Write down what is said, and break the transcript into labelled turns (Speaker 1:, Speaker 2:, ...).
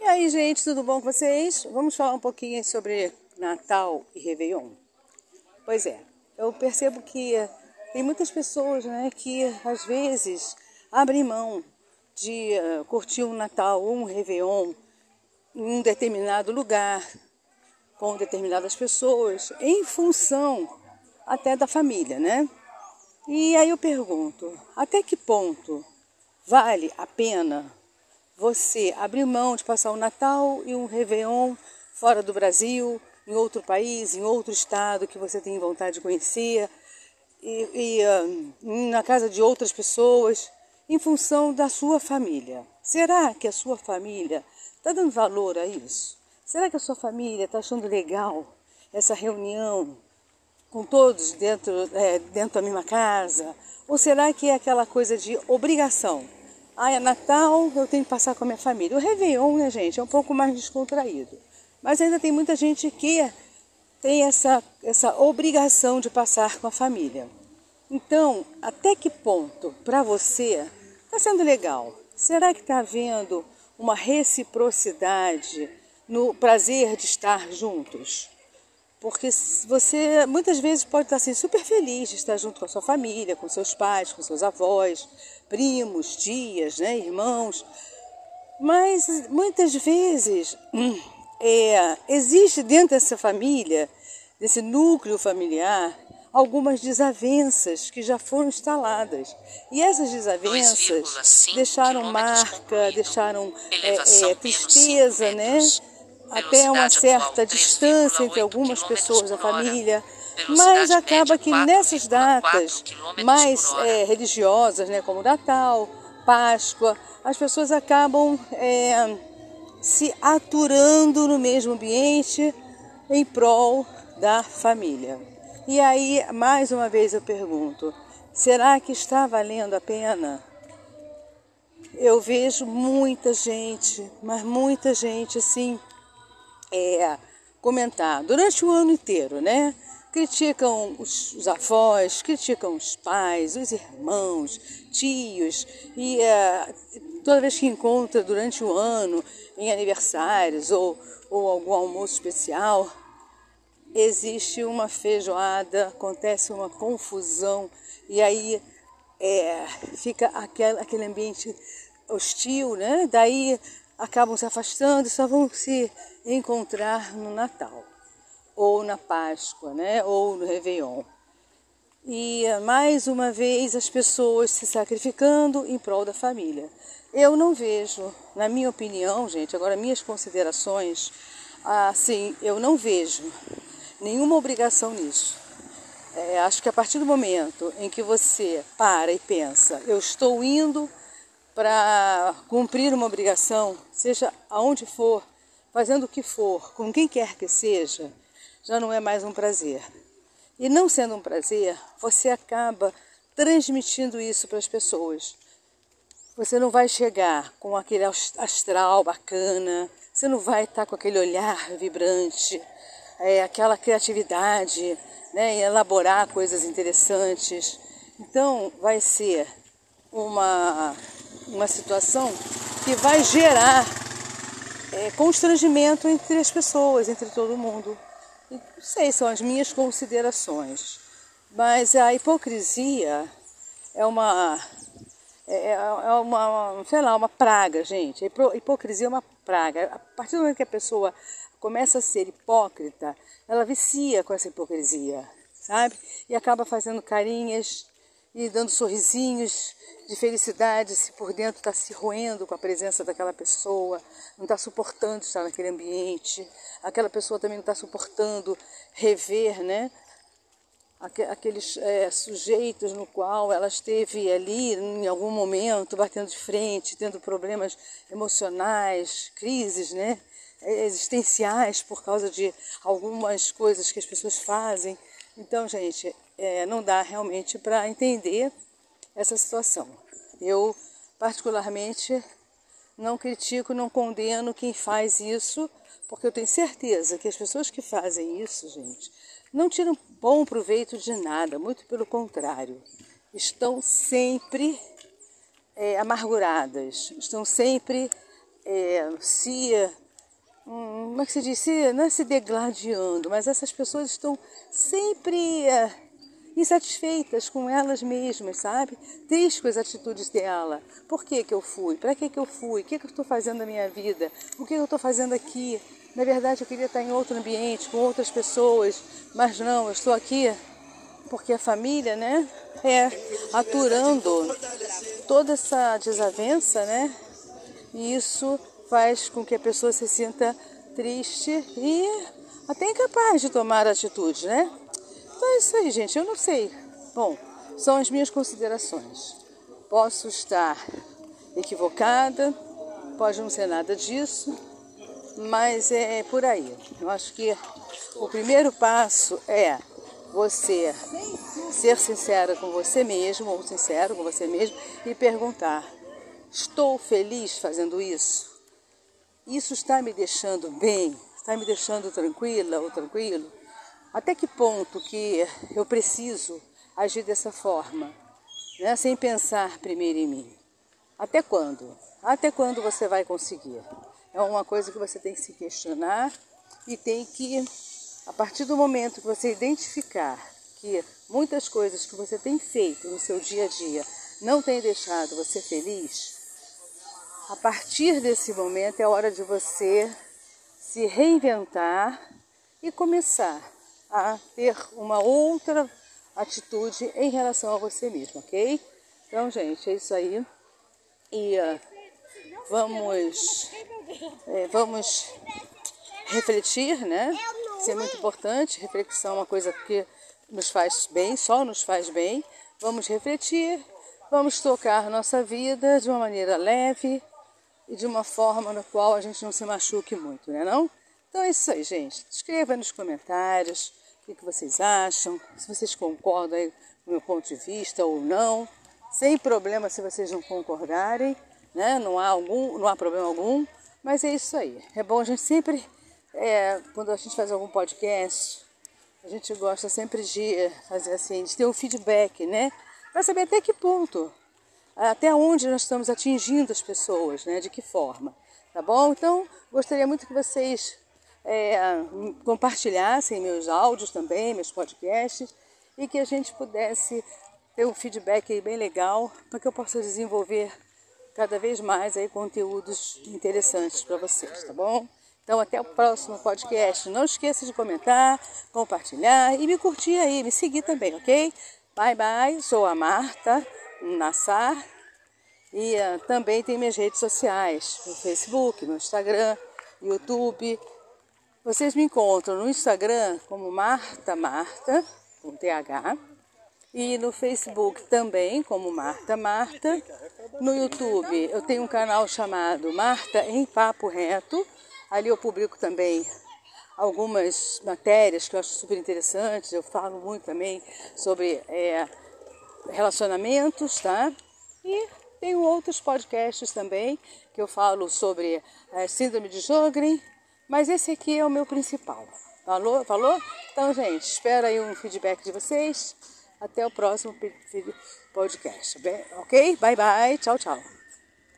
Speaker 1: E aí, gente, tudo bom com vocês? Vamos falar um pouquinho sobre Natal e Réveillon. Pois é, eu percebo que tem muitas pessoas né, que às vezes abrem mão de uh, curtir um Natal ou um Réveillon em um determinado lugar, com determinadas pessoas, em função até da família, né? E aí eu pergunto, até que ponto vale a pena você abrir mão de passar o Natal e um Réveillon fora do Brasil, em outro país, em outro estado que você tem vontade de conhecer, e, e uh, na casa de outras pessoas, em função da sua família. Será que a sua família está dando valor a isso? Será que a sua família está achando legal essa reunião com todos dentro, é, dentro da mesma casa? Ou será que é aquela coisa de obrigação? Ah, é Natal, eu tenho que passar com a minha família. O Réveillon, né, gente, é um pouco mais descontraído. Mas ainda tem muita gente que tem essa, essa obrigação de passar com a família. Então, até que ponto para você está sendo legal? Será que está havendo uma reciprocidade no prazer de estar juntos? Porque você muitas vezes pode estar assim, super feliz de estar junto com a sua família, com seus pais, com seus avós, primos, tias, né, irmãos. Mas muitas vezes hum, é, existe dentro dessa família, desse núcleo familiar, algumas desavenças que já foram instaladas. E essas desavenças deixaram marca, deixaram é, é, tristeza, né? Até uma certa distância entre algumas pessoas da família, mas acaba que nessas datas mais é, religiosas, né, como Natal, Páscoa, as pessoas acabam é, se aturando no mesmo ambiente em prol da família. E aí, mais uma vez eu pergunto: será que está valendo a pena? Eu vejo muita gente, mas muita gente assim, é, comentar durante o ano inteiro, né? Criticam os, os avós, criticam os pais, os irmãos, tios, e é, toda vez que encontra durante o ano, em aniversários ou, ou algum almoço especial, existe uma feijoada, acontece uma confusão, e aí é, fica aquele, aquele ambiente hostil, né? Daí acabam se afastando e só vão se encontrar no Natal, ou na Páscoa, né? ou no Réveillon. E mais uma vez as pessoas se sacrificando em prol da família. Eu não vejo, na minha opinião, gente, agora minhas considerações, assim, eu não vejo nenhuma obrigação nisso. É, acho que a partir do momento em que você para e pensa, eu estou indo para cumprir uma obrigação, seja aonde for, fazendo o que for, com quem quer que seja, já não é mais um prazer. E não sendo um prazer, você acaba transmitindo isso para as pessoas. Você não vai chegar com aquele astral bacana, você não vai estar com aquele olhar vibrante, é, aquela criatividade, né, em elaborar coisas interessantes. Então, vai ser uma uma situação que vai gerar é, constrangimento entre as pessoas, entre todo mundo. E, não sei, são as minhas considerações. Mas a hipocrisia é uma é, é uma, sei lá, uma praga, gente. A hipocrisia é uma praga. A partir do momento que a pessoa começa a ser hipócrita, ela vicia com essa hipocrisia, sabe? E acaba fazendo carinhas e dando sorrisinhos de felicidade se por dentro está se roendo com a presença daquela pessoa, não está suportando estar naquele ambiente, aquela pessoa também não está suportando rever, né? Aqueles é, sujeitos no qual ela esteve ali em algum momento batendo de frente, tendo problemas emocionais, crises, né? existenciais por causa de algumas coisas que as pessoas fazem. Então, gente, é, não dá realmente para entender essa situação. Eu, particularmente, não critico, não condeno quem faz isso, porque eu tenho certeza que as pessoas que fazem isso, gente, não tiram bom proveito de nada, muito pelo contrário. Estão sempre é, amarguradas, estão sempre é, se hum, como é que se diz? Se, não é se degladiando, mas essas pessoas estão sempre é, insatisfeitas com elas mesmas, sabe? Tristes com as atitudes dela. Por que, que eu fui? Para que, que eu fui? O que, que eu estou fazendo na minha vida? O que eu estou fazendo aqui? Na verdade, eu queria estar em outro ambiente, com outras pessoas, mas não, eu estou aqui porque a família, né, é aturando toda essa desavença, né? E isso faz com que a pessoa se sinta triste e até incapaz de tomar atitude, né? Então é isso aí, gente. Eu não sei. Bom, são as minhas considerações. Posso estar equivocada, pode não ser nada disso, mas é por aí. Eu acho que o primeiro passo é você ser sincera com você mesmo, ou sincero com você mesmo, e perguntar: estou feliz fazendo isso? Isso está me deixando bem? Está me deixando tranquila ou tranquilo? Até que ponto que eu preciso agir dessa forma, né? sem pensar primeiro em mim? Até quando? Até quando você vai conseguir? É uma coisa que você tem que se questionar e tem que, a partir do momento que você identificar que muitas coisas que você tem feito no seu dia a dia não tem deixado você feliz, a partir desse momento é hora de você se reinventar e começar a ter uma outra atitude em relação a você mesmo, ok? Então, gente, é isso aí. E uh, vamos, é, vamos refletir, né? Isso é muito importante. Reflexão é uma coisa que nos faz bem, só nos faz bem. Vamos refletir, vamos tocar nossa vida de uma maneira leve e de uma forma na qual a gente não se machuque muito, né não? Então é isso aí, gente. Escreva nos comentários o que vocês acham, se vocês concordam aí com o meu ponto de vista ou não. Sem problema se vocês não concordarem, né? Não há, algum, não há problema algum, mas é isso aí. É bom a gente sempre, é, quando a gente faz algum podcast, a gente gosta sempre de fazer assim, de ter um feedback, né? Para saber até que ponto, até onde nós estamos atingindo as pessoas, né? De que forma, tá bom? Então, gostaria muito que vocês é, compartilhassem meus áudios também, meus podcasts, e que a gente pudesse ter um feedback bem legal para que eu possa desenvolver cada vez mais aí conteúdos interessantes para vocês, tá bom? Então até o próximo podcast. Não esqueça de comentar, compartilhar e me curtir aí, me seguir também, ok? Bye bye, sou a Marta Nassar e uh, também tem minhas redes sociais, no Facebook, no Instagram, YouTube, vocês me encontram no Instagram como Marta Marta, com TH, e no Facebook também como Marta Marta. No YouTube eu tenho um canal chamado Marta em Papo Reto. Ali eu publico também algumas matérias que eu acho super interessantes. Eu falo muito também sobre é, relacionamentos, tá? E tenho outros podcasts também que eu falo sobre a síndrome de Jogren mas esse aqui é o meu principal. Falou? Falou? Então, gente, espero aí um feedback de vocês. Até o próximo podcast. Ok? Bye, bye. Tchau, tchau.